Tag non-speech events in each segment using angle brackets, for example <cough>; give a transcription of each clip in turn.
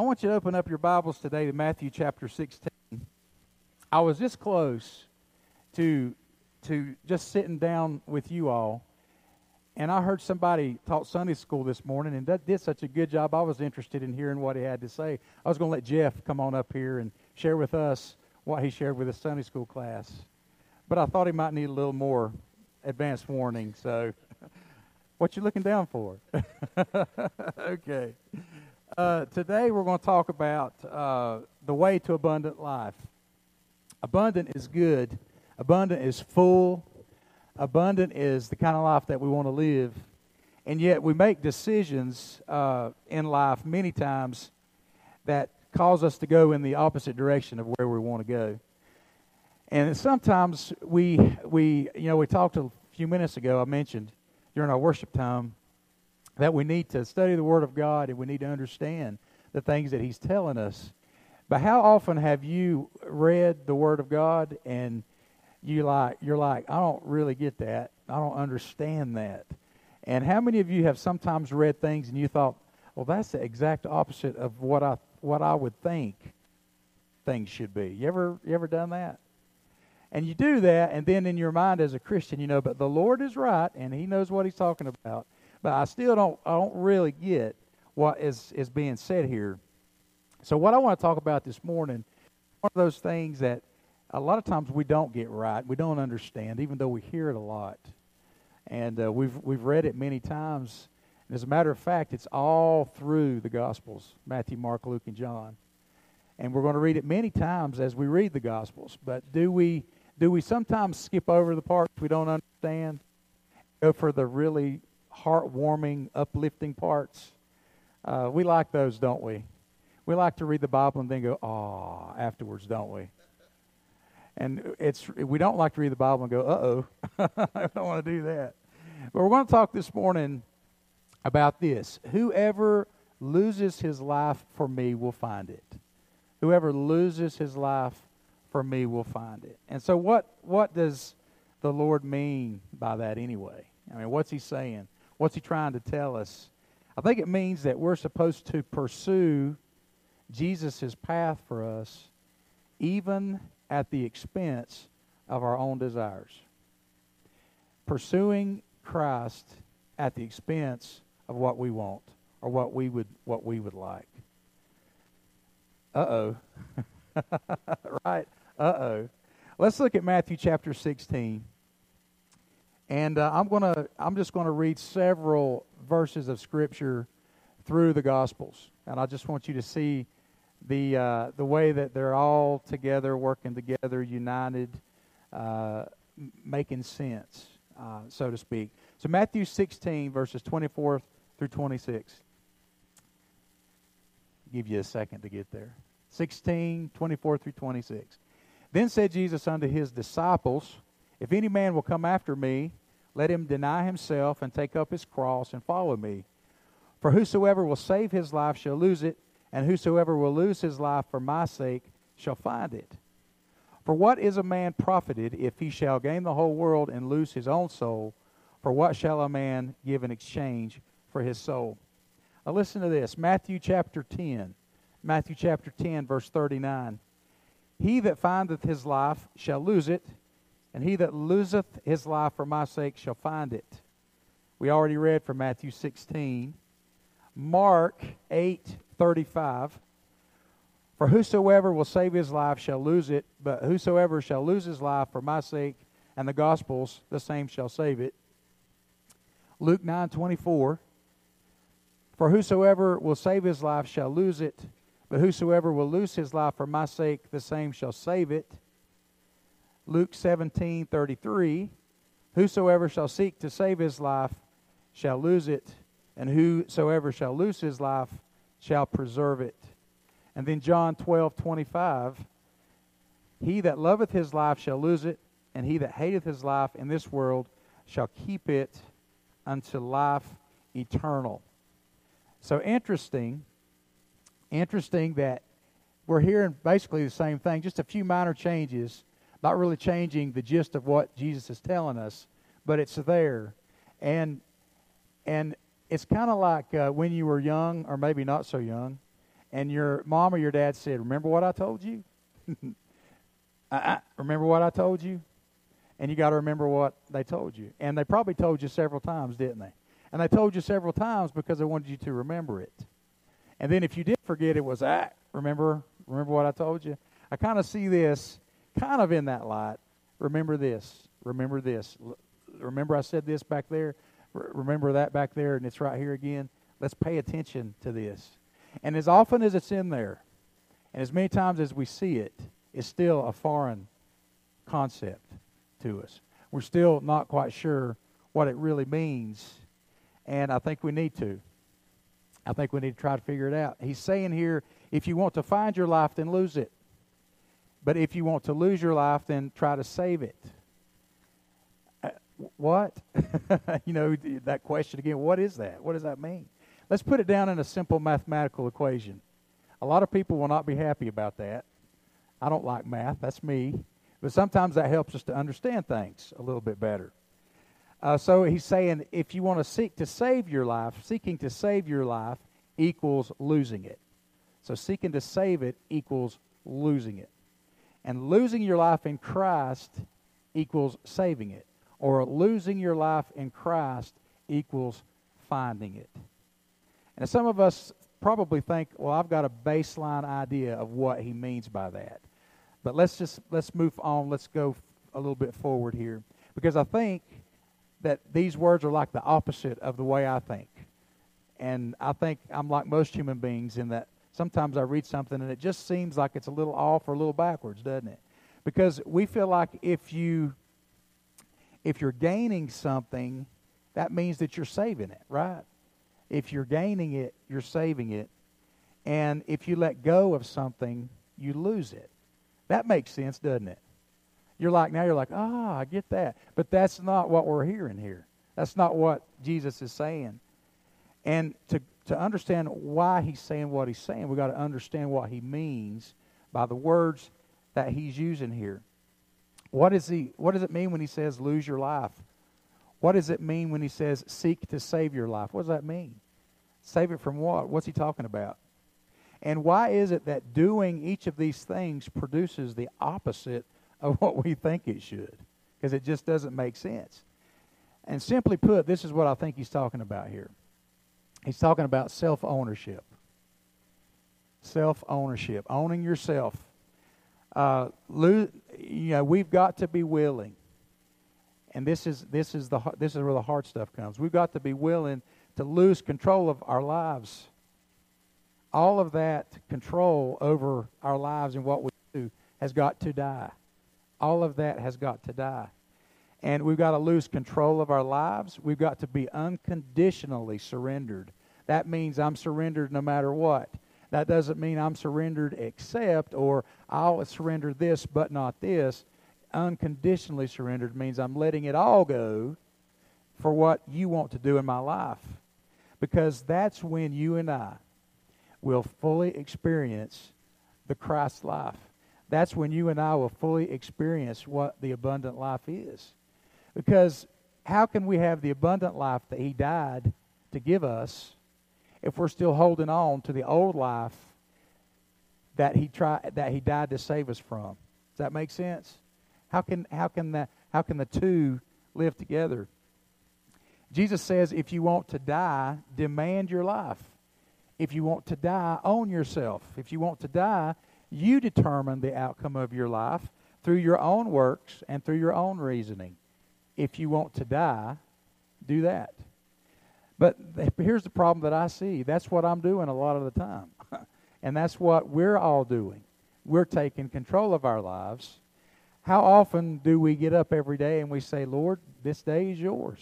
I want you to open up your Bibles today to Matthew chapter 16. I was this close to to just sitting down with you all, and I heard somebody taught Sunday school this morning, and that did such a good job. I was interested in hearing what he had to say. I was going to let Jeff come on up here and share with us what he shared with his Sunday school class, but I thought he might need a little more advanced warning. So, <laughs> what you looking down for? <laughs> okay. Uh, today we're going to talk about uh, the way to abundant life. Abundant is good. Abundant is full. Abundant is the kind of life that we want to live. And yet we make decisions uh, in life many times that cause us to go in the opposite direction of where we want to go. And sometimes we, we, you know, we talked a few minutes ago, I mentioned during our worship time that we need to study the Word of God and we need to understand the things that He's telling us. But how often have you read the Word of God and you like you're like I don't really get that. I don't understand that. And how many of you have sometimes read things and you thought, well, that's the exact opposite of what I what I would think things should be. You ever you ever done that? And you do that, and then in your mind as a Christian, you know, but the Lord is right, and He knows what He's talking about but I still don't I don't really get what is is being said here. So what I want to talk about this morning, one of those things that a lot of times we don't get right, we don't understand, even though we hear it a lot, and uh, we've we've read it many times. And as a matter of fact, it's all through the Gospels: Matthew, Mark, Luke, and John. And we're going to read it many times as we read the Gospels. But do we do we sometimes skip over the parts we don't understand? Go for the really heartwarming, uplifting parts. Uh, we like those, don't we? We like to read the Bible and then go, "Ah," afterwards, don't we? And it's we don't like to read the Bible and go, "Uh oh," <laughs> I don't want to do that. But we're going to talk this morning about this. Whoever loses his life for me will find it. Whoever loses his life for me will find it. And so, what what does the Lord mean by that anyway? I mean, what's he saying? What's he trying to tell us? I think it means that we're supposed to pursue Jesus' path for us, even at the expense of our own desires. Pursuing Christ at the expense of what we want or what we would what we would like. Uh oh. <laughs> right? Uh oh. Let's look at Matthew chapter 16. And uh, I'm going to I'm just going to read several verses of scripture through the gospels. And I just want you to see the uh, the way that they're all together working together united uh, making sense, uh, so to speak. So Matthew 16 verses 24 through 26. give you a second to get there. 16, 24 through 26. Then said Jesus unto his disciples, If any man will come after me, let him deny himself and take up his cross and follow me. For whosoever will save his life shall lose it, and whosoever will lose his life for my sake shall find it. For what is a man profited if he shall gain the whole world and lose his own soul? For what shall a man give in exchange for his soul? Now listen to this Matthew chapter 10. Matthew chapter 10, verse 39. He that findeth his life shall lose it and he that loseth his life for my sake shall find it. We already read from Matthew 16. Mark 8:35 For whosoever will save his life shall lose it, but whosoever shall lose his life for my sake and the gospel's, the same shall save it. Luke 9:24 For whosoever will save his life shall lose it, but whosoever will lose his life for my sake, the same shall save it. Luke 17 33, Whosoever shall seek to save his life shall lose it, and whosoever shall lose his life shall preserve it. And then John 12 25, He that loveth his life shall lose it, and he that hateth his life in this world shall keep it unto life eternal. So interesting, interesting that we're hearing basically the same thing, just a few minor changes not really changing the gist of what Jesus is telling us, but it's there. And and it's kind of like uh, when you were young, or maybe not so young, and your mom or your dad said, Remember what I told you? I, <laughs> I, remember what I told you? And you got to remember what they told you. And they probably told you several times, didn't they? And they told you several times because they wanted you to remember it. And then if you did forget, it was, ah, remember, remember what I told you? I kind of see this kind of in that light. Remember this. Remember this. Remember I said this back there. Remember that back there, and it's right here again. Let's pay attention to this. And as often as it's in there, and as many times as we see it, it's still a foreign concept to us. We're still not quite sure what it really means, and I think we need to. I think we need to try to figure it out. He's saying here if you want to find your life, then lose it. But if you want to lose your life, then try to save it. Uh, what? <laughs> you know, that question again, what is that? What does that mean? Let's put it down in a simple mathematical equation. A lot of people will not be happy about that. I don't like math, that's me. But sometimes that helps us to understand things a little bit better. Uh, so he's saying if you want to seek to save your life, seeking to save your life equals losing it. So seeking to save it equals losing it. And losing your life in Christ equals saving it. Or losing your life in Christ equals finding it. And some of us probably think, well, I've got a baseline idea of what he means by that. But let's just let's move on. Let's go a little bit forward here because I think that these words are like the opposite of the way I think. And I think I'm like most human beings in that sometimes I read something and it just seems like it's a little off or a little backwards, doesn't it? Because we feel like if you if you're gaining something, that means that you're saving it, right? If you're gaining it, you're saving it. And if you let go of something, you lose it. That makes sense, doesn't it? You're like, now you're like, ah, oh, I get that. But that's not what we're hearing here. That's not what Jesus is saying. And to, to understand why he's saying what he's saying, we've got to understand what he means by the words that he's using here. What, is he, what does it mean when he says lose your life? What does it mean when he says seek to save your life? What does that mean? Save it from what? What's he talking about? And why is it that doing each of these things produces the opposite of what we think it should because it just doesn't make sense. And simply put, this is what I think he's talking about here. He's talking about self ownership. Self ownership, owning yourself. Uh, you know, we've got to be willing, and this is this is the this is where the hard stuff comes. We've got to be willing to lose control of our lives. All of that control over our lives and what we do has got to die all of that has got to die. And we've got to lose control of our lives. We've got to be unconditionally surrendered. That means I'm surrendered no matter what. That doesn't mean I'm surrendered except or I'll surrender this but not this. Unconditionally surrendered means I'm letting it all go for what you want to do in my life. Because that's when you and I will fully experience the Christ life that's when you and I will fully experience what the abundant life is. Because how can we have the abundant life that He died to give us if we're still holding on to the old life that He tried that He died to save us from? Does that make sense? How can how can that how can the two live together? Jesus says, if you want to die, demand your life. If you want to die, own yourself. If you want to die, you determine the outcome of your life through your own works and through your own reasoning. If you want to die, do that. But here's the problem that I see. That's what I'm doing a lot of the time. <laughs> and that's what we're all doing. We're taking control of our lives. How often do we get up every day and we say, Lord, this day is yours?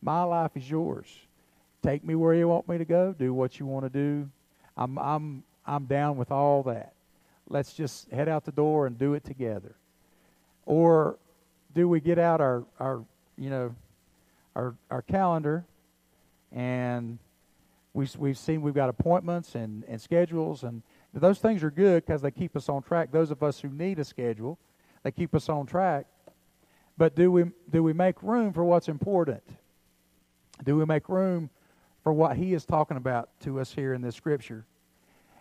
My life is yours. Take me where you want me to go. Do what you want to do. I'm, I'm, I'm down with all that let's just head out the door and do it together? Or do we get out our, our you know, our, our calendar and we, we've seen we've got appointments and, and schedules, and those things are good because they keep us on track. Those of us who need a schedule, they keep us on track. But do we, do we make room for what's important? Do we make room for what he is talking about to us here in this scripture?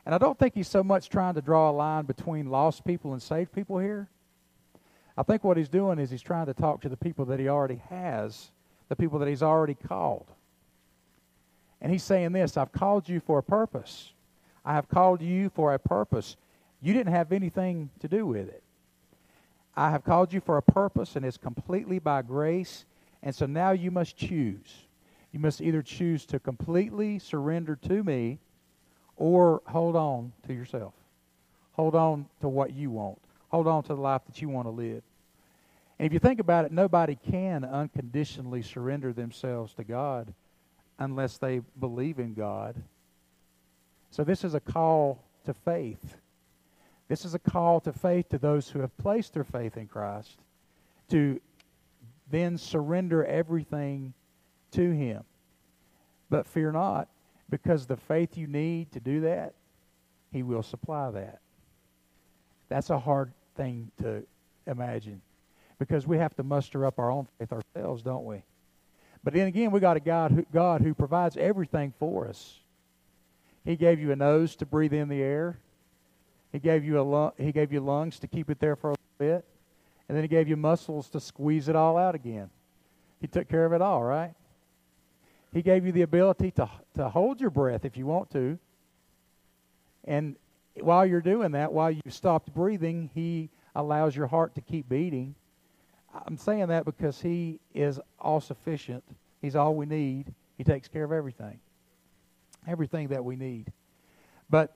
And I don't think he's so much trying to draw a line between lost people and saved people here. I think what he's doing is he's trying to talk to the people that he already has, the people that he's already called. And he's saying this I've called you for a purpose. I have called you for a purpose. You didn't have anything to do with it. I have called you for a purpose, and it's completely by grace. And so now you must choose. You must either choose to completely surrender to me or hold on to yourself. Hold on to what you want. Hold on to the life that you want to live. And if you think about it, nobody can unconditionally surrender themselves to God unless they believe in God. So this is a call to faith. This is a call to faith to those who have placed their faith in Christ to then surrender everything to Him. But fear not, because the faith you need to do that, He will supply that. That's a hard thing to imagine because we have to muster up our own faith ourselves, don't we? But then again, we got a God who, God who provides everything for us. He gave you a nose to breathe in the air. He gave you a lung, he gave you lungs to keep it there for a little bit, and then he gave you muscles to squeeze it all out again. He took care of it all, right? He gave you the ability to to hold your breath if you want to. And while you're doing that, while you've stopped breathing, he allows your heart to keep beating. I'm saying that because he is all sufficient. He's all we need. He takes care of everything. Everything that we need. But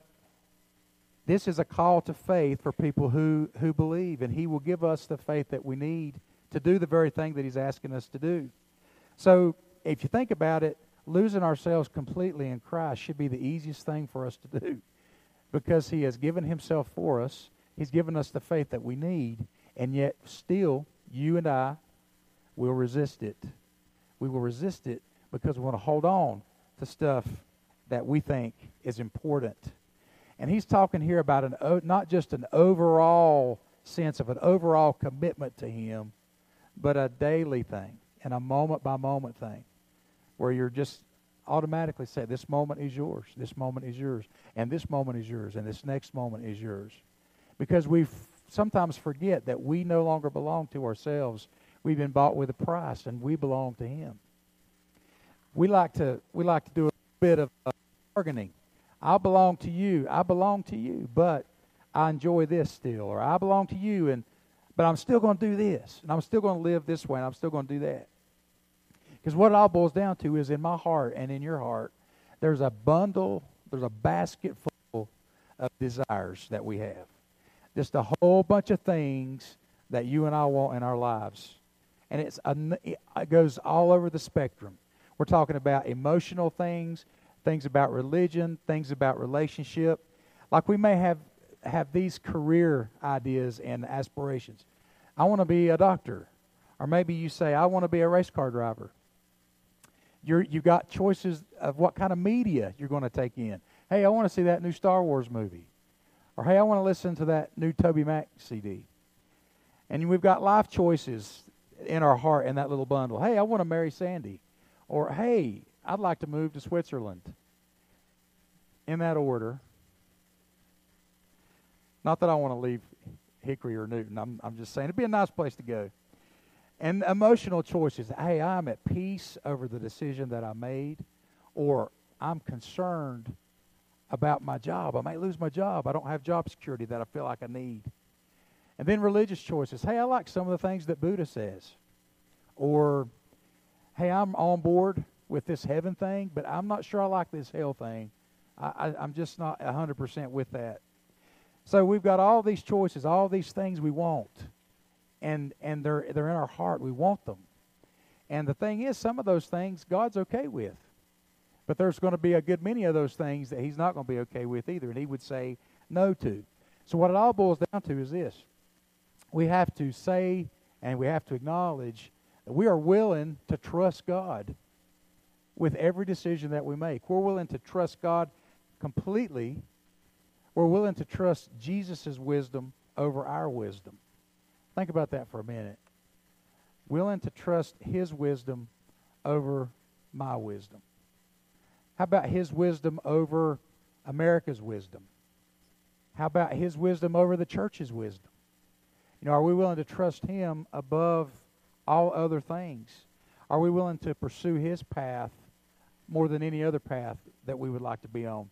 this is a call to faith for people who, who believe, and He will give us the faith that we need to do the very thing that He's asking us to do. So, if you think about it, losing ourselves completely in Christ should be the easiest thing for us to do because He has given Himself for us. He's given us the faith that we need, and yet still, you and I will resist it. We will resist it because we want to hold on to stuff that we think is important. And he's talking here about an not just an overall sense of an overall commitment to him, but a daily thing and a moment by moment thing where you're just automatically say, This moment is yours, this moment is yours, and this moment is yours, and this next moment is yours. Because we sometimes forget that we no longer belong to ourselves. We've been bought with a price, and we belong to Him. We like to we like to do a bit of uh, bargaining I belong to you. I belong to you, but I enjoy this still. Or I belong to you, and but I'm still going to do this, and I'm still going to live this way, and I'm still going to do that. Because what it all boils down to is in my heart and in your heart, there's a bundle, there's a basket full of desires that we have. Just a whole bunch of things that you and I want in our lives. And it's a, it goes all over the spectrum. We're talking about emotional things, things about religion, things about relationship. Like we may have have these career ideas and aspirations. I want to be a doctor. Or maybe you say, I want to be a race car driver. You're, you've got choices of what kind of media you're going to take in. Hey, I want to see that new Star Wars movie. Or, hey, I want to listen to that new TobyMac CD. And we've got life choices in our heart in that little bundle. Hey, I want to marry Sandy. Or, hey, I'd like to move to Switzerland. In that order. Not that I want to leave Hickory or Newton. I'm, I'm just saying it'd be a nice place to go. And emotional choices. Hey, I'm at peace over the decision that I made, or I'm concerned about my job. I might lose my job. I don't have job security that I feel like I need. And then religious choices. Hey, I like some of the things that Buddha says. Or, hey, I'm on board with this heaven thing, but I'm not sure I like this hell thing. I, am just not 100% with that. So we've got all these choices, all these things we want, and and they're they're in our heart. We want them, and the thing is, some of those things God's okay with, but there's going to be a good many of those things that He's not going to be okay with either, and He would say no to. So what it all boils down to is this: we have to say and we have to acknowledge that we are willing to trust God with every decision that we make. We're willing to trust God completely. We're willing to trust Jesus' wisdom over our wisdom. Think about that for a minute. Willing to trust His wisdom over my wisdom. How about His wisdom over America's wisdom? How about his wisdom over the church's wisdom? You know, are we willing to trust him above all other things? Are we willing to pursue his path more than any other path that we would like to be on?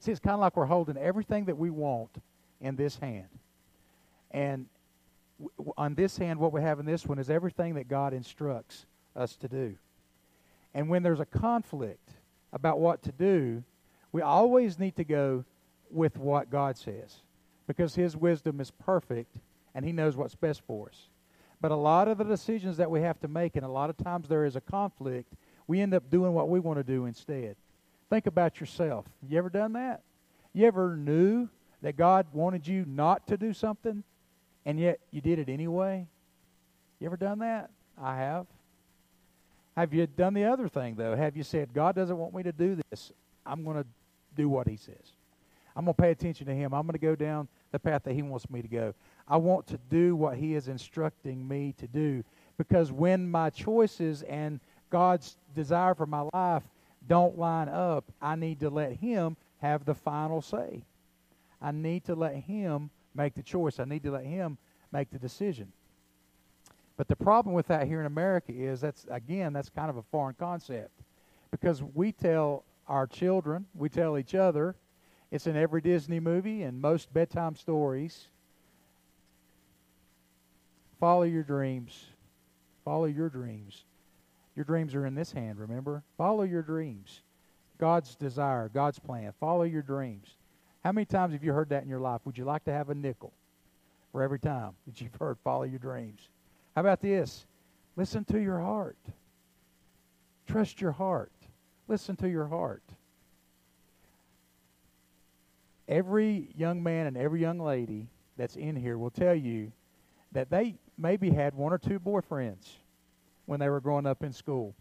See, it's kind of like we're holding everything that we want in this hand. And on this hand, what we have in this one is everything that God instructs us to do. And when there's a conflict about what to do, we always need to go with what God says because His wisdom is perfect and He knows what's best for us. But a lot of the decisions that we have to make, and a lot of times there is a conflict, we end up doing what we want to do instead. Think about yourself. You ever done that? You ever knew that God wanted you not to do something, and yet you did it anyway? You ever done that? I have. Have you done the other thing, though? Have you said, God doesn't want me to do this? I'm going to do what He says. I'm going to pay attention to Him. I'm going to go down the path that He wants me to go. I want to do what He is instructing me to do. Because when my choices and God's desire for my life don't line up, I need to let Him have the final say. I need to let Him make the choice. I need to let Him make the decision. But the problem with that here in America is that's, again, that's kind of a foreign concept. Because we tell our children, we tell each other, it's in every Disney movie and most bedtime stories. Follow your dreams. Follow your dreams. Your dreams are in this hand, remember? Follow your dreams. God's desire, God's plan. Follow your dreams. How many times have you heard that in your life? Would you like to have a nickel for every time that you've heard follow your dreams? How about this? Listen to your heart. Trust your heart. Listen to your heart. Every young man and every young lady that's in here will tell you that they maybe had one or two boyfriends when they were growing up in school.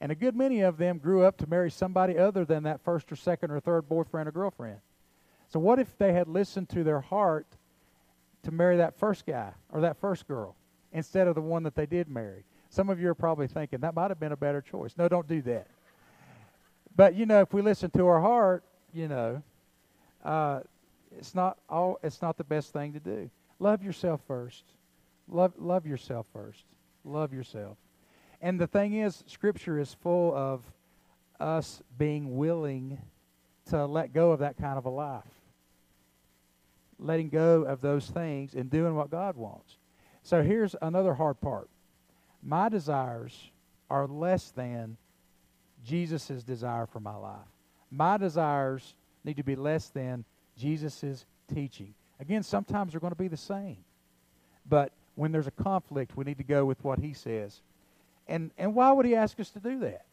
And a good many of them grew up to marry somebody other than that first or second or third boyfriend or girlfriend. So, what if they had listened to their heart to marry that first guy or that first girl instead of the one that they did marry? Some of you are probably thinking that might have been a better choice. No, don't do that. But, you know, if we listen to our heart, you know, uh, it's not all it's not the best thing to do. Love yourself first. Love love yourself first. Love yourself. And the thing is, Scripture is full of us being willing to let go of that kind of a life. Letting go of those things and doing what God wants. So here's another hard part. My desires are less than Jesus' desire for my life. My desires need to be less than Jesus' teaching. Again, sometimes they're going to be the same. But when there's a conflict, we need to go with what he says. And, and why would he ask us to do that?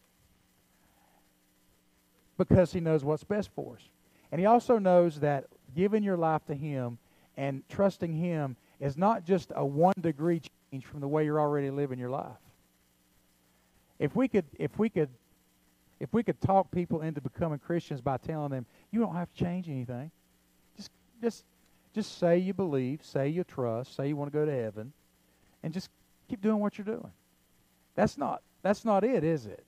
Because he knows what's best for us. And he also knows that giving your life to him and trusting him is not just a one degree change from the way you're already living your life. If we could if we could if we could talk people into becoming Christians by telling them you don't have to change anything. Just just just say you believe, say you trust, say you want to go to heaven, and just keep doing what you're doing. That's not that's not it, is it?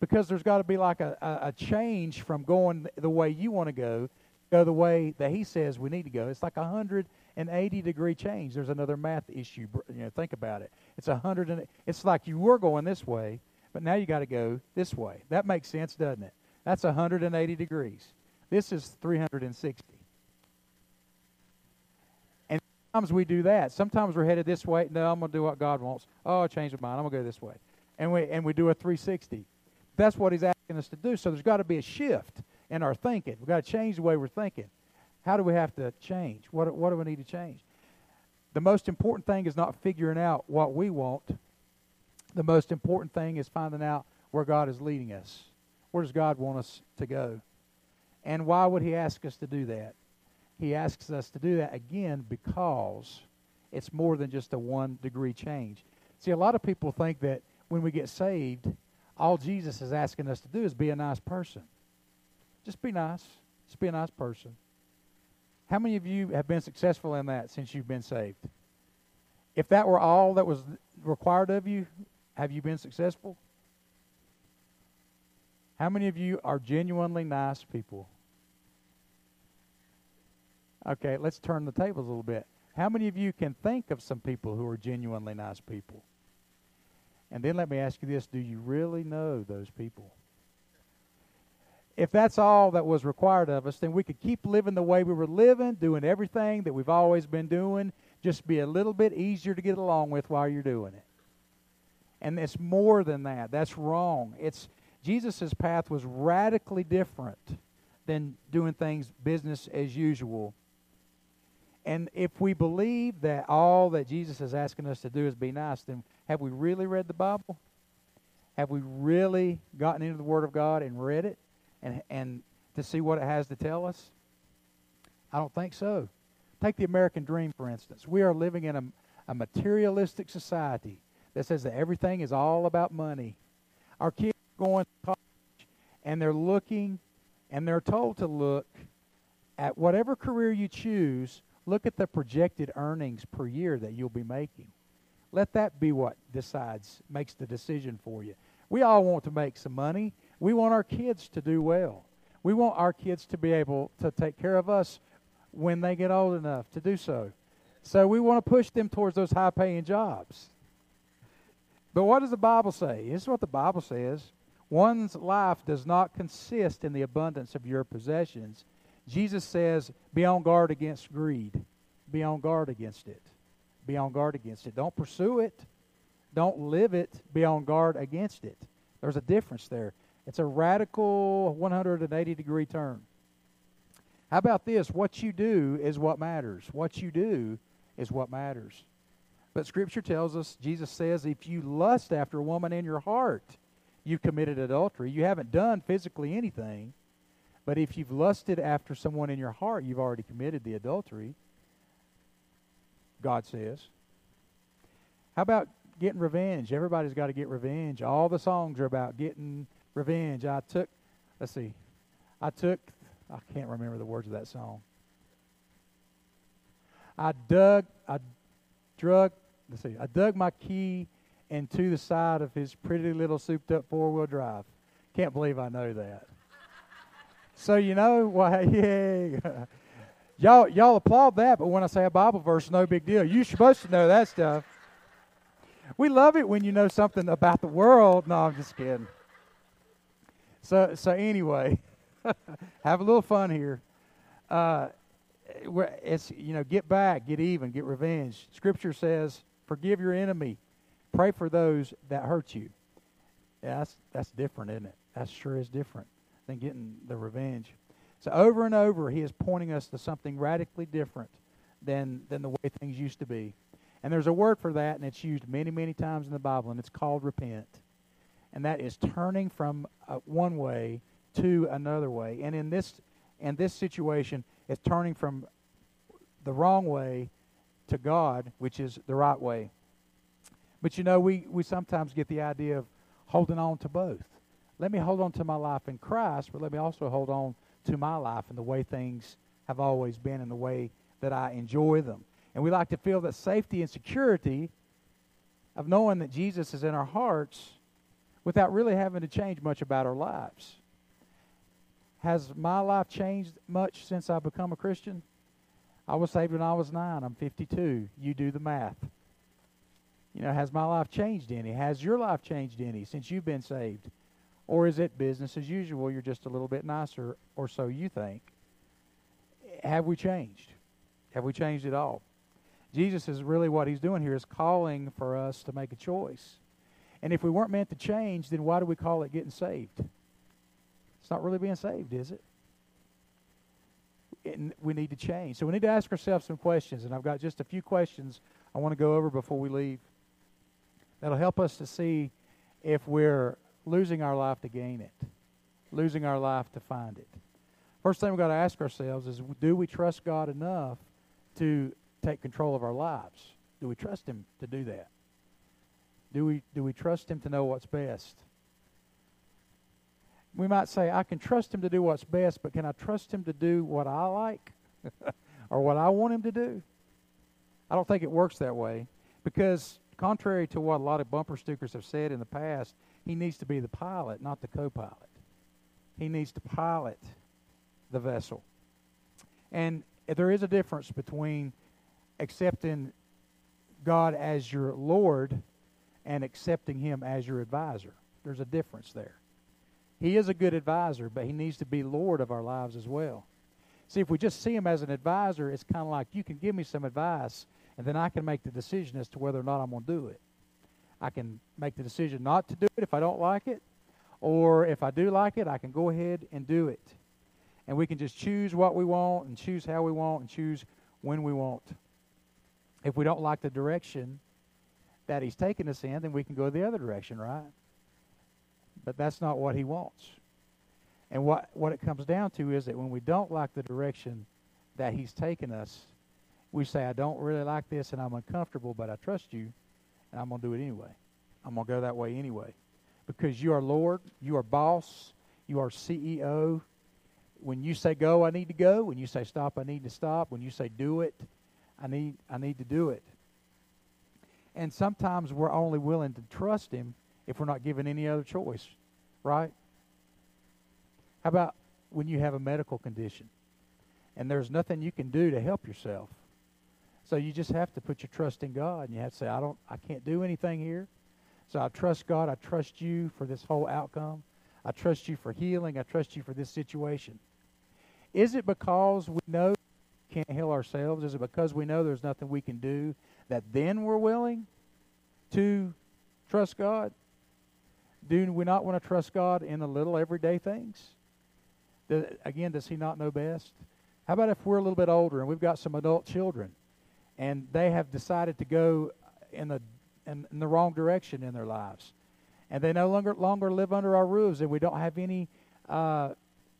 Because there's got to be like a, a, a, change from going the way you want to go, go the way that he says we need to go. It's like a 180 degree change. There's another math issue. You know, think about it. It's a hundred and it's like you were going this way, but now you got to go this way. That makes sense, doesn't it? That's 180 degrees. This is 360. Sometimes we do that. Sometimes we're headed this way. No, I'm going to do what God wants. Oh, I changed my mind. I'm going to go this way. And we, and we do a 360. That's what he's asking us to do. So there's got to be a shift in our thinking. We've got to change the way we're thinking. How do we have to change? What, what do we need to change? The most important thing is not figuring out what we want. The most important thing is finding out where God is leading us. Where does God want us to go? And why would he ask us to do that? He asks us to do that again because it's more than just a one degree change. See, a lot of people think that when we get saved, all Jesus is asking us to do is be a nice person. Just be nice. Just be a nice person. How many of you have been successful in that since you've been saved? If that were all that was required of you, have you been successful? How many of you are genuinely nice people? Okay, let's turn the tables a little bit. How many of you can think of some people who are genuinely nice people? And then let me ask you this do you really know those people? If that's all that was required of us, then we could keep living the way we were living, doing everything that we've always been doing, just be a little bit easier to get along with while you're doing it. And it's more than that. That's wrong. It's Jesus' path was radically different than doing things business as usual. And if we believe that all that Jesus is asking us to do is be nice, then have we really read the Bible? Have we really gotten into the Word of God and read it and, and to see what it has to tell us? I don't think so. Take the American dream, for instance. We are living in a, a materialistic society that says that everything is all about money. Our kids are going to college and they're looking and they're told to look at whatever career you choose, look at the projected earnings per year that you'll be making. Let that be what decides, makes the decision for you. We all want to make some money. We want our kids to do well. We want our kids to be able to take care of us when they get old enough to do so. So we want to push them towards those high paying jobs. But what does the Bible say? This is what the Bible says. One's life does not consist in the abundance of your possessions. Jesus says, be on guard against greed. Be on guard against it. Be on guard against it. Don't pursue it. Don't live it. Be on guard against it. There's a difference there. It's a radical 180 degree turn. How about this? What you do is what matters. What you do is what matters. But Scripture tells us, Jesus says, if you lust after a woman in your heart, you've committed adultery. You haven't done physically anything, but if you've lusted after someone in your heart, you've already committed the adultery. God says. How about getting revenge? Everybody's got to get revenge. All the songs are about getting revenge. I took, let's see, I took, I can't remember the words of that song. I dug, I drug, let's see, I dug my key into the side of his pretty little souped up four wheel drive. Can't believe I know that. So you know why? <laughs> Yeah, y'all y'all applaud that, but when I say a Bible verse, no big deal. You're supposed to know that stuff. We love it when you know something about the world. No, I'm just kidding. So so anyway, <laughs> have a little fun here. Uh, it's you know get back, get even, get revenge. Scripture says, "Forgive your enemy." Pray for those that hurt you. Yeah, that's, that's different, isn't it? That sure is different than getting the revenge. So over and over, he is pointing us to something radically different than, than the way things used to be. And there's a word for that, and it's used many, many times in the Bible, and it's called repent. And that is turning from uh, one way to another way. And in this, in this situation, it's turning from the wrong way to God, which is the right way. But you know, we, we sometimes get the idea of holding on to both. Let me hold on to my life in Christ, but let me also hold on to my life and the way things have always been and the way that I enjoy them. And we like to feel that safety and security of knowing that Jesus is in our hearts without really having to change much about our lives. Has my life changed much since I've become a Christian? I was saved when I was nine. I'm 52. You do the math. You know, has my life changed any? Has your life changed any since you've been saved? Or is it business as usual? You're just a little bit nicer, or so you think. Have we changed? Have we changed at all? Jesus is really what he's doing here is calling for us to make a choice. And if we weren't meant to change, then why do we call it getting saved? It's not really being saved, is it? And we need to change. So we need to ask ourselves some questions. And I've got just a few questions I want to go over before we leave that'll help us to see if we're losing our life to gain it, losing our life to find it. First thing we've got to ask ourselves is do we trust God enough to take control of our lives? Do we trust Him to do that? Do we, do we trust Him to know what's best? We might say, I can trust Him to do what's best, but can I trust Him to do what I like <laughs> or what I want Him to do? I don't think it works that way because Contrary to what a lot of bumper stickers have said in the past, he needs to be the pilot, not the co pilot. He needs to pilot the vessel. And there is a difference between accepting God as your Lord and accepting Him as your advisor. There's a difference there. He is a good advisor, but He needs to be Lord of our lives as well. See, if we just see Him as an advisor, it's kind of like you can give me some advice, and then I can make the decision as to whether or not I'm going to do it. I can make the decision not to do it if I don't like it, or if I do like it, I can go ahead and do it. And we can just choose what we want and choose how we want and choose when we want. If we don't like the direction that He's taking us in, then we can go the other direction, right? But that's not what He wants. And what, what it comes down to is that when we don't like the direction that He's taken us, we say, I don't really like this and I'm uncomfortable, but I trust you and I'm going to do it anyway. I'm going to go that way anyway. Because you are Lord, you are boss, you are CEO. When you say go, I need to go. When you say stop, I need to stop. When you say do it, I need I need to do it. And sometimes we're only willing to trust him if we're not given any other choice, right? How about when you have a medical condition and there's nothing you can do to help yourself? So you just have to put your trust in God and you have to say, I don't I can't do anything here. So I trust God, I trust you for this whole outcome. I trust you for healing. I trust you for this situation. Is it because we know we can't heal ourselves? Is it because we know there's nothing we can do that then we're willing to trust God? Do we not want to trust God in the little everyday things? again, does He not know best? How about if we're a little bit older and we've got some adult children and they have decided to go in the in, in the wrong direction in their lives, and they no longer longer live under our roofs, and we don't have any uh,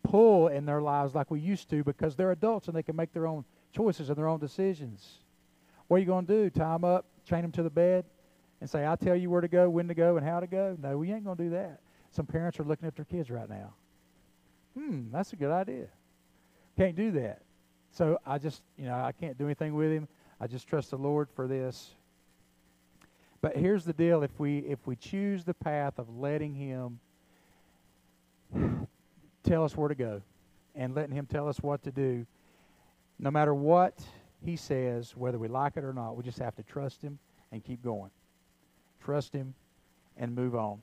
pull in their lives like we used to because they're adults and they can make their own choices and their own decisions. What are you going to do? Tie them up, chain them to the bed, and say, "I tell you where to go, when to go, and how to go." No, we ain't going to do that. Some parents are looking at their kids right now. Hmm, that's a good idea. Can't do that. So I just, you know, I can't do anything with him. I just trust the Lord for this. But here's the deal: if we if we choose the path of letting Him tell us where to go, and letting Him tell us what to do, no matter what He says, whether we like it or not, we just have to trust Him and keep going. Trust Him and move on.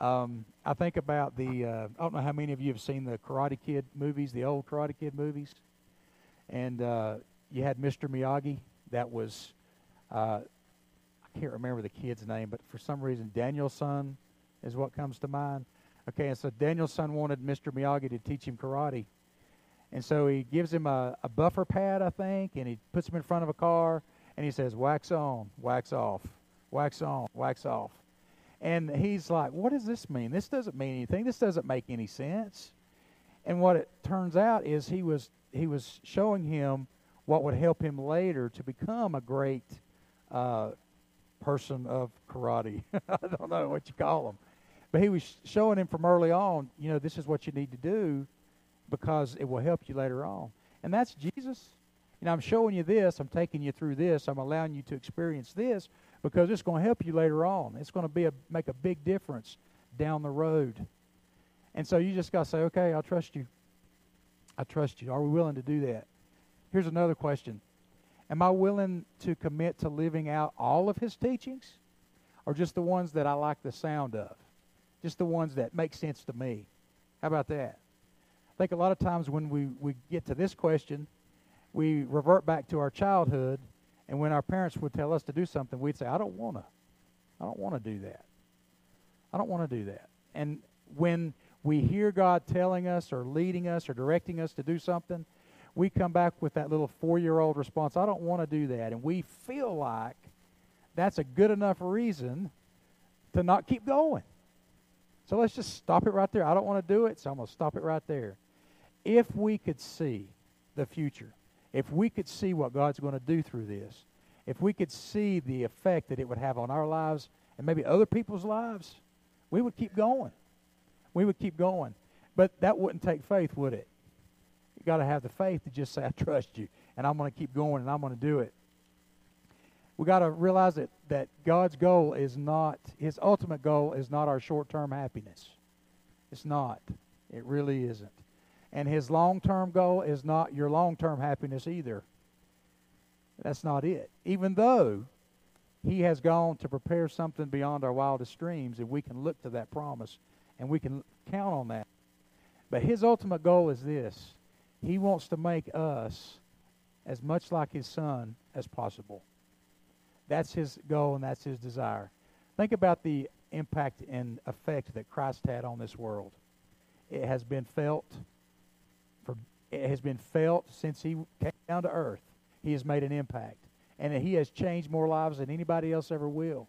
Um, I think about the. Uh, I don't know how many of you have seen the Karate Kid movies, the old Karate Kid movies, and uh, you had Mr. Miyagi. That was uh, I can't remember the kid's name, but for some reason Daniel-san is what comes to mind. Okay, and so Daniel-san wanted Mr. Miyagi to teach him karate. And so he gives him a, a buffer pad, I think, and he puts him in front of a car, and he says, wax on, wax off, wax on, wax off. And he's like, what does this mean? This doesn't mean anything. This doesn't make any sense. And what it turns out is he was he was showing him what would help him later to become a great uh, person of karate. <laughs> I don't know what you call him. But he was showing him from early on, you know, this is what you need to do because it will help you later on. And that's Jesus. You know, I'm showing you this, I'm taking you through this, I'm allowing you to experience this because it's going to help you later on. It's going to be a make a big difference down the road. And so you just got to say, okay, I'll trust you. I trust you. Are we willing to do that? Here's another question Am I willing to commit to living out all of his teachings or just the ones that I like the sound of? Just the ones that make sense to me? How about that? I think a lot of times when we, we get to this question, we revert back to our childhood, and when our parents would tell us to do something, we'd say, I don't want to. I don't want to do that. I don't want to do that. And when we hear God telling us or leading us or directing us to do something, we come back with that little four year old response, I don't want to do that. And we feel like that's a good enough reason to not keep going. So let's just stop it right there. I don't want to do it, so I'm going to stop it right there. If we could see the future, if we could see what God's going to do through this, if we could see the effect that it would have on our lives and maybe other people's lives, we would keep going. We would keep going. But that wouldn't take faith, would it? Got to have the faith to just say, I trust you, and I'm going to keep going, and I'm going to do it. We got to realize that, that God's goal is not, his ultimate goal is not our short term happiness. It's not. It really isn't. And his long term goal is not your long term happiness either. That's not it. Even though he has gone to prepare something beyond our wildest dreams, and we can look to that promise and we can count on that. But his ultimate goal is this He wants to make us as much like his son as possible. That's his goal and that's his desire. Think about the impact and effect that Christ had on this world. It has been felt for it has been felt since he came down to earth. He has made an impact. And he has changed more lives than anybody else ever will.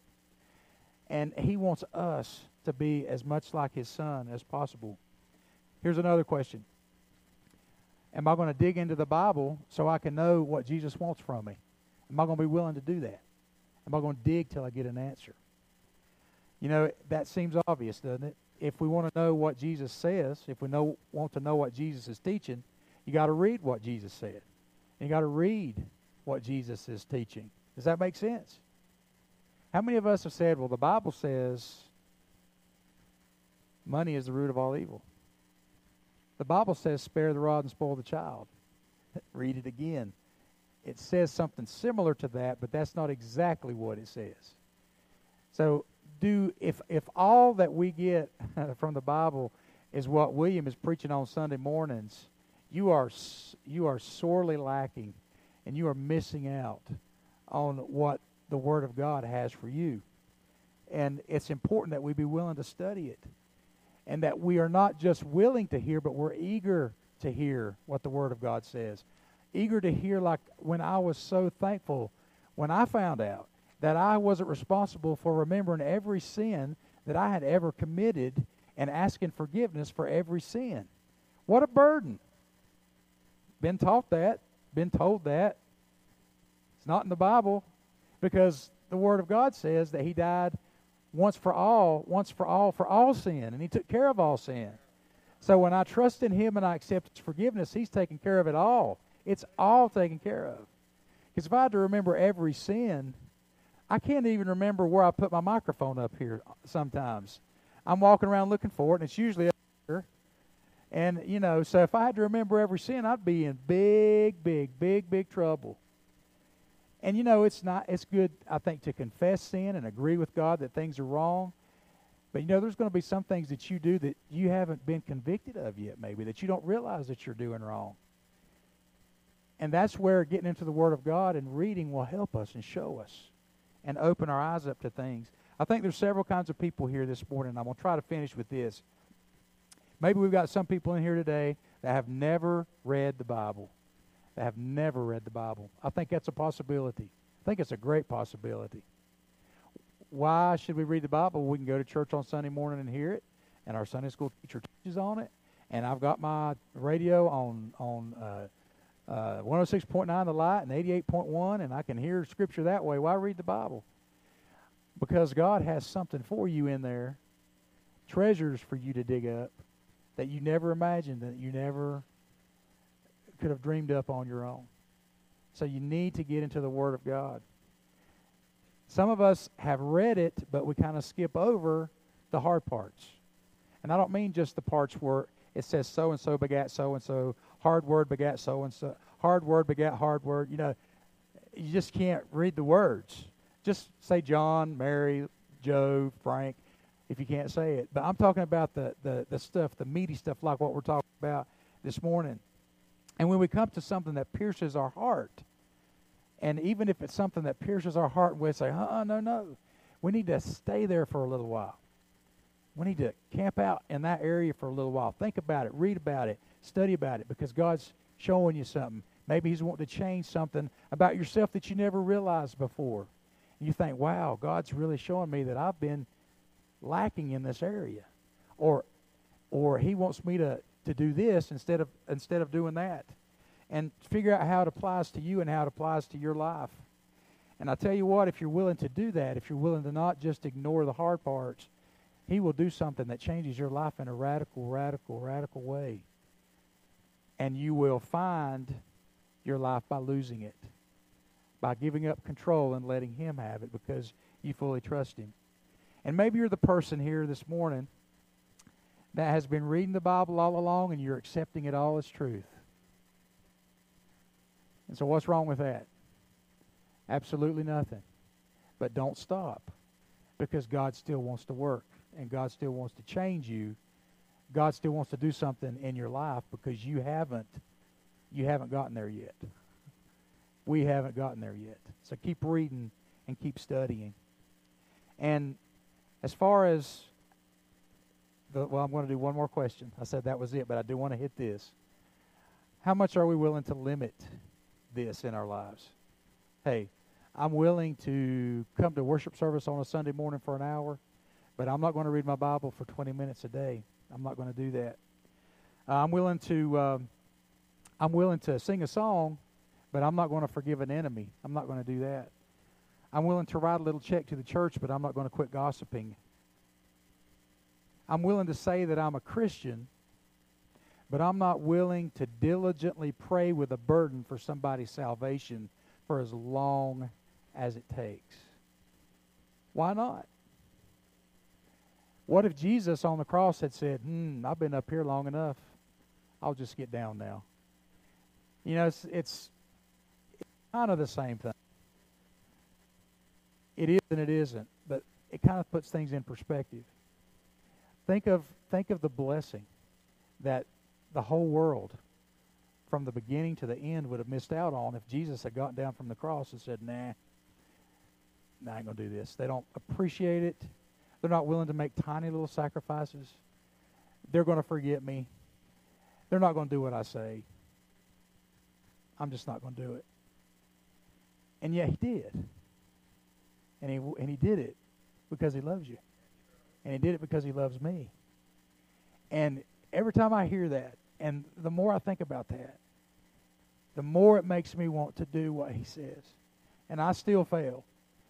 And he wants us to be as much like his son as possible. Here's another question Am I going to dig into the Bible so I can know what Jesus wants from me? Am I going to be willing to do that? Am I going to dig till I get an answer? You know, that seems obvious, doesn't it? If we want to know what Jesus says, if we know, want to know what Jesus is teaching, you got to read what Jesus said. You got to read what Jesus is teaching. Does that make sense? How many of us have said, well, the Bible says money is the root of all evil? The Bible says, spare the rod and spoil the child. Read it again. It says something similar to that, but that's not exactly what it says. So, do if if all that we get <laughs> from the Bible is what William is preaching on Sunday mornings, you are you are sorely lacking, and you are missing out on what the Word of God has for you. And it's important that we be willing to study it and that we are not just willing to hear, but we're eager to hear what the Word of God says. Eager to hear, like when I was so thankful when I found out that I wasn't responsible for remembering every sin that I had ever committed and asking forgiveness for every sin. What a burden. Been taught that, been told that. It's not in the Bible because the Word of God says that He died once for all, once for all, for all sin, and He took care of all sin. So when I trust in Him and I accept His forgiveness, He's taking care of it all. It's all taken care of. Because if I had to remember every sin, I can't even remember where I put my microphone up here sometimes. I'm walking around looking for it, and it's usually up here. And, you know, so if I had to remember every sin, I'd be in big, big, big, big trouble. And you know, it's not it's good I think to confess sin and agree with God that things are wrong. But you know, there's going to be some things that you do that you haven't been convicted of yet maybe that you don't realize that you're doing wrong. And that's where getting into the word of God and reading will help us and show us and open our eyes up to things. I think there's several kinds of people here this morning. I'm going to try to finish with this. Maybe we've got some people in here today that have never read the Bible that have never read the Bible. I think that's a possibility. I think it's a great possibility. Why should we read the Bible? We can go to church on Sunday morning and hear it, and our Sunday school teacher teaches on it. And I've got my radio on on uh, uh, 106.9 The Light and 88.1, and I can hear Scripture that way. Why read the Bible? Because God has something for you in there, treasures for you to dig up that you never imagined, that you never could have dreamed up on your own. So you need to get into the Word of God. Some of us have read it, but we kind of skip over the hard parts. And I don't mean just the parts where it says so and so begat so and so, hard word begat so and so, hard word begat hard word. You know, you just can't read the words. Just say John, Mary, Joe, Frank, if you can't say it. But I'm talking about the, the, the stuff, the meaty stuff like what we're talking about this morning. And when we come to something that pierces our heart, and even if it's something that pierces our heart, we say, uh uh no, no. We need to stay there for a little while. We need to camp out in that area for a little while. Think about it, read about it, study about it, because God's showing you something. Maybe He's wanting to change something about yourself that you never realized before. And you think, wow, God's really showing me that I've been lacking in this area. Or or He wants me to to do this instead of instead of doing that. And figure out how it applies to you and how it applies to your life. And i tell you what if you're willing to do that if you're willing to not just ignore the hard parts he will do something that changes your life in a radical radical radical way. And you will find your life by losing it by giving up control and letting him have it because you fully trust him. And maybe you're the person here this morning that has been reading the Bible all along and you're accepting it all as truth. And so, what's wrong with that? Absolutely nothing. But don't stop because God still wants to work and God still wants to change you. God still wants to do something in your life because you haven't you haven't gotten there yet. We haven't gotten there yet. So keep reading and keep studying. And as far as well, I'm going to do one more question. I said that was it, but I do want to hit this. How much are we willing to limit this in our lives? Hey, I'm willing to come to worship service on a Sunday morning for an hour, but I'm not going to read my Bible for 20 minutes a day. I'm not going to do that. Uh, I'm willing to um, I'm willing to sing a song, but I'm not going to forgive an enemy. I'm not going to do that. I'm willing to write a little check to the church, but I'm not going to quit gossiping. I'm willing to say that I'm a Christian, but I'm not willing to diligently pray with a burden for somebody's salvation for as long as it takes. Why not? What if Jesus on the cross had said, Hmm, I've been up here long enough. I'll just get down now. You know, it's, it's, it's kind of the same thing. It is and it isn't, but it kind of puts things in perspective. Think of think of the blessing that the whole world from the beginning to the end would have missed out on if Jesus had gotten down from the cross and said, "Nah, nah I ain't gonna do this." They don't appreciate it. They're not willing to make tiny little sacrifices. They're going to forget me. They're not going to do what I say. I'm just not going to do it. And yet he did. And he, and he did it because he loves you. And he did it because he loves me. And every time I hear that, and the more I think about that, the more it makes me want to do what he says. And I still fail.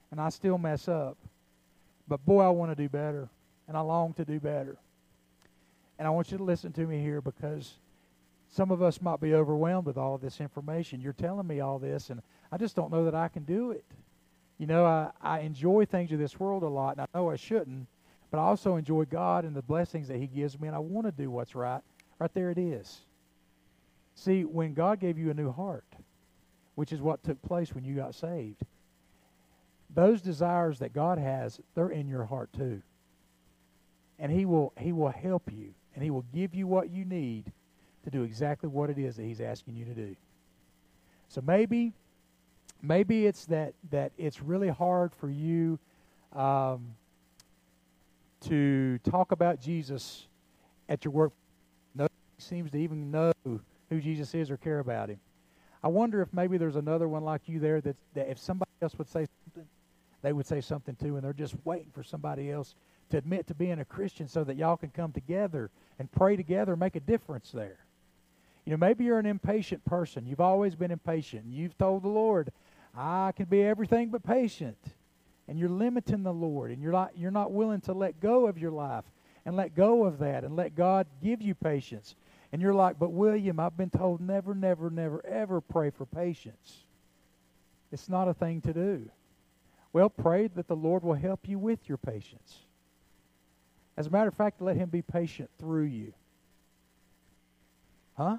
And I still mess up. But boy, I want to do better. And I long to do better. And I want you to listen to me here because some of us might be overwhelmed with all of this information. You're telling me all this, and I just don't know that I can do it. You know, I, I enjoy things of this world a lot, and I know I shouldn't, but I also enjoy God and the blessings that He gives me, and I want to do what's right. Right there it is. See, when God gave you a new heart, which is what took place when you got saved, those desires that God has, they're in your heart too. And He will He will help you, and He will give you what you need to do exactly what it is that He's asking you to do. So maybe, maybe it's that that it's really hard for you um, to talk about Jesus at your work. Nobody seems to even know who Jesus is or care about Him. I wonder if maybe there's another one like you there that, that if somebody else would say something, they would say something too, and they're just waiting for somebody else to admit to being a Christian so that y'all can come together and pray together, and make a difference there. You know, maybe you're an impatient person. You've always been impatient. You've told the Lord, I can be everything but patient. And you're limiting the Lord, and you're not, you're not willing to let go of your life and let go of that and let God give you patience. And you're like, but William, I've been told never, never, never, ever pray for patience. It's not a thing to do. Well, pray that the Lord will help you with your patience. As a matter of fact, let Him be patient through you. Huh?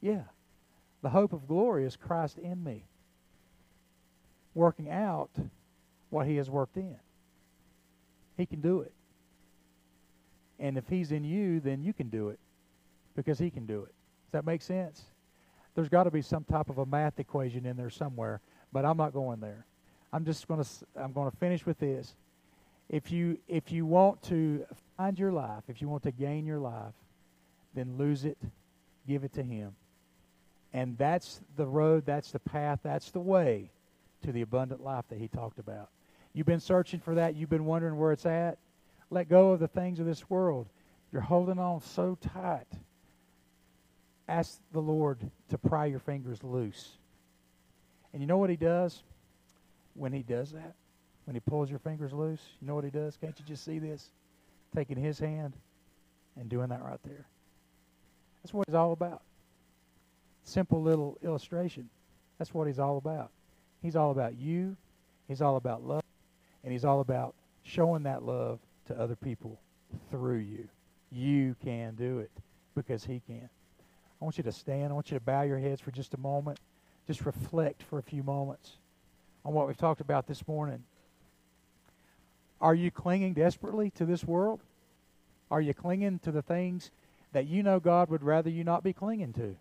Yeah. The hope of glory is Christ in me, working out what he has worked in. He can do it. And if he's in you, then you can do it because he can do it. Does that make sense? There's got to be some type of a math equation in there somewhere, but I'm not going there. I'm just going to I'm going to finish with this. If you if you want to find your life, if you want to gain your life, then lose it, give it to him. And that's the road, that's the path, that's the way to the abundant life that he talked about. You've been searching for that, you've been wondering where it's at. Let go of the things of this world. You're holding on so tight. Ask the Lord to pry your fingers loose. And you know what he does when he does that? When he pulls your fingers loose? You know what he does? Can't you just see this? Taking his hand and doing that right there. That's what he's all about simple little illustration. That's what he's all about. He's all about you, he's all about love, and he's all about showing that love to other people through you. You can do it because He can. I want you to stand. I want you to bow your heads for just a moment. Just reflect for a few moments on what we've talked about this morning. Are you clinging desperately to this world? Are you clinging to the things that you know God would rather you not be clinging to?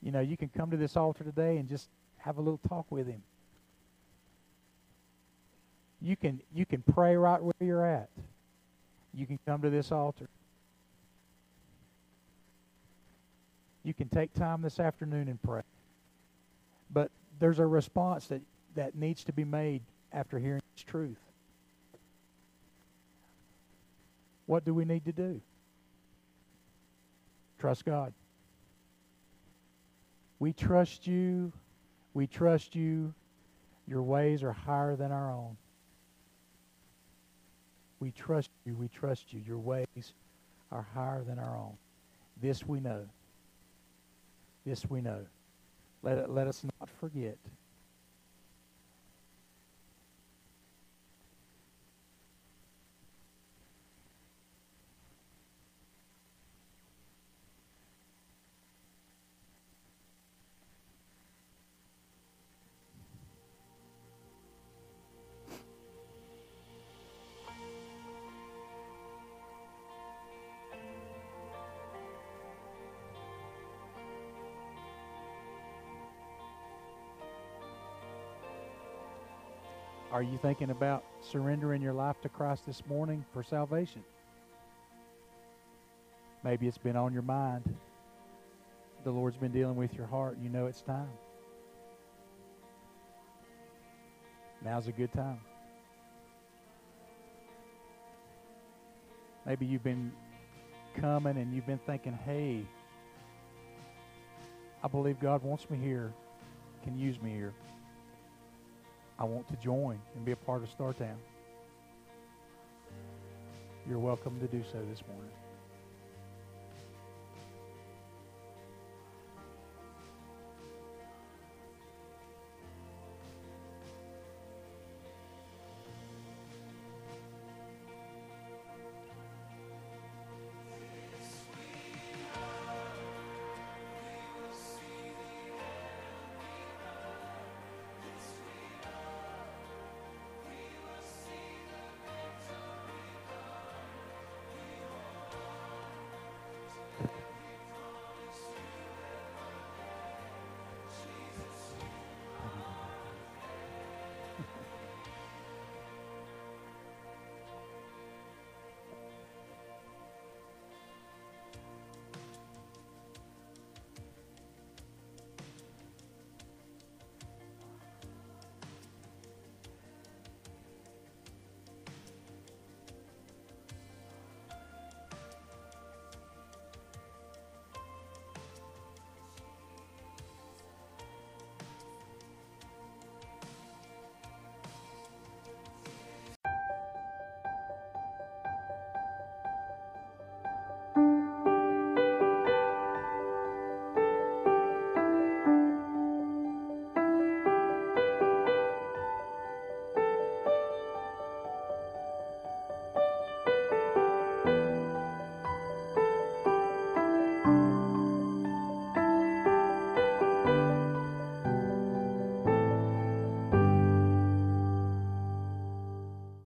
You know, you can come to this altar today and just have a little talk with Him. You can you can pray right where you're at. You can come to this altar. You can take time this afternoon and pray. But there's a response that, that needs to be made after hearing this truth. What do we need to do? Trust God. We trust you. We trust you. Your ways are higher than our own. We trust you. We trust you. Your ways are higher than our own. This we know. This we know. Let, let us not forget. Are you thinking about surrendering your life to Christ this morning for salvation? Maybe it's been on your mind. The Lord's been dealing with your heart. You know it's time. Now's a good time. Maybe you've been coming and you've been thinking, hey, I believe God wants me here, can use me here. I want to join and be a part of Startown. You're welcome to do so this morning.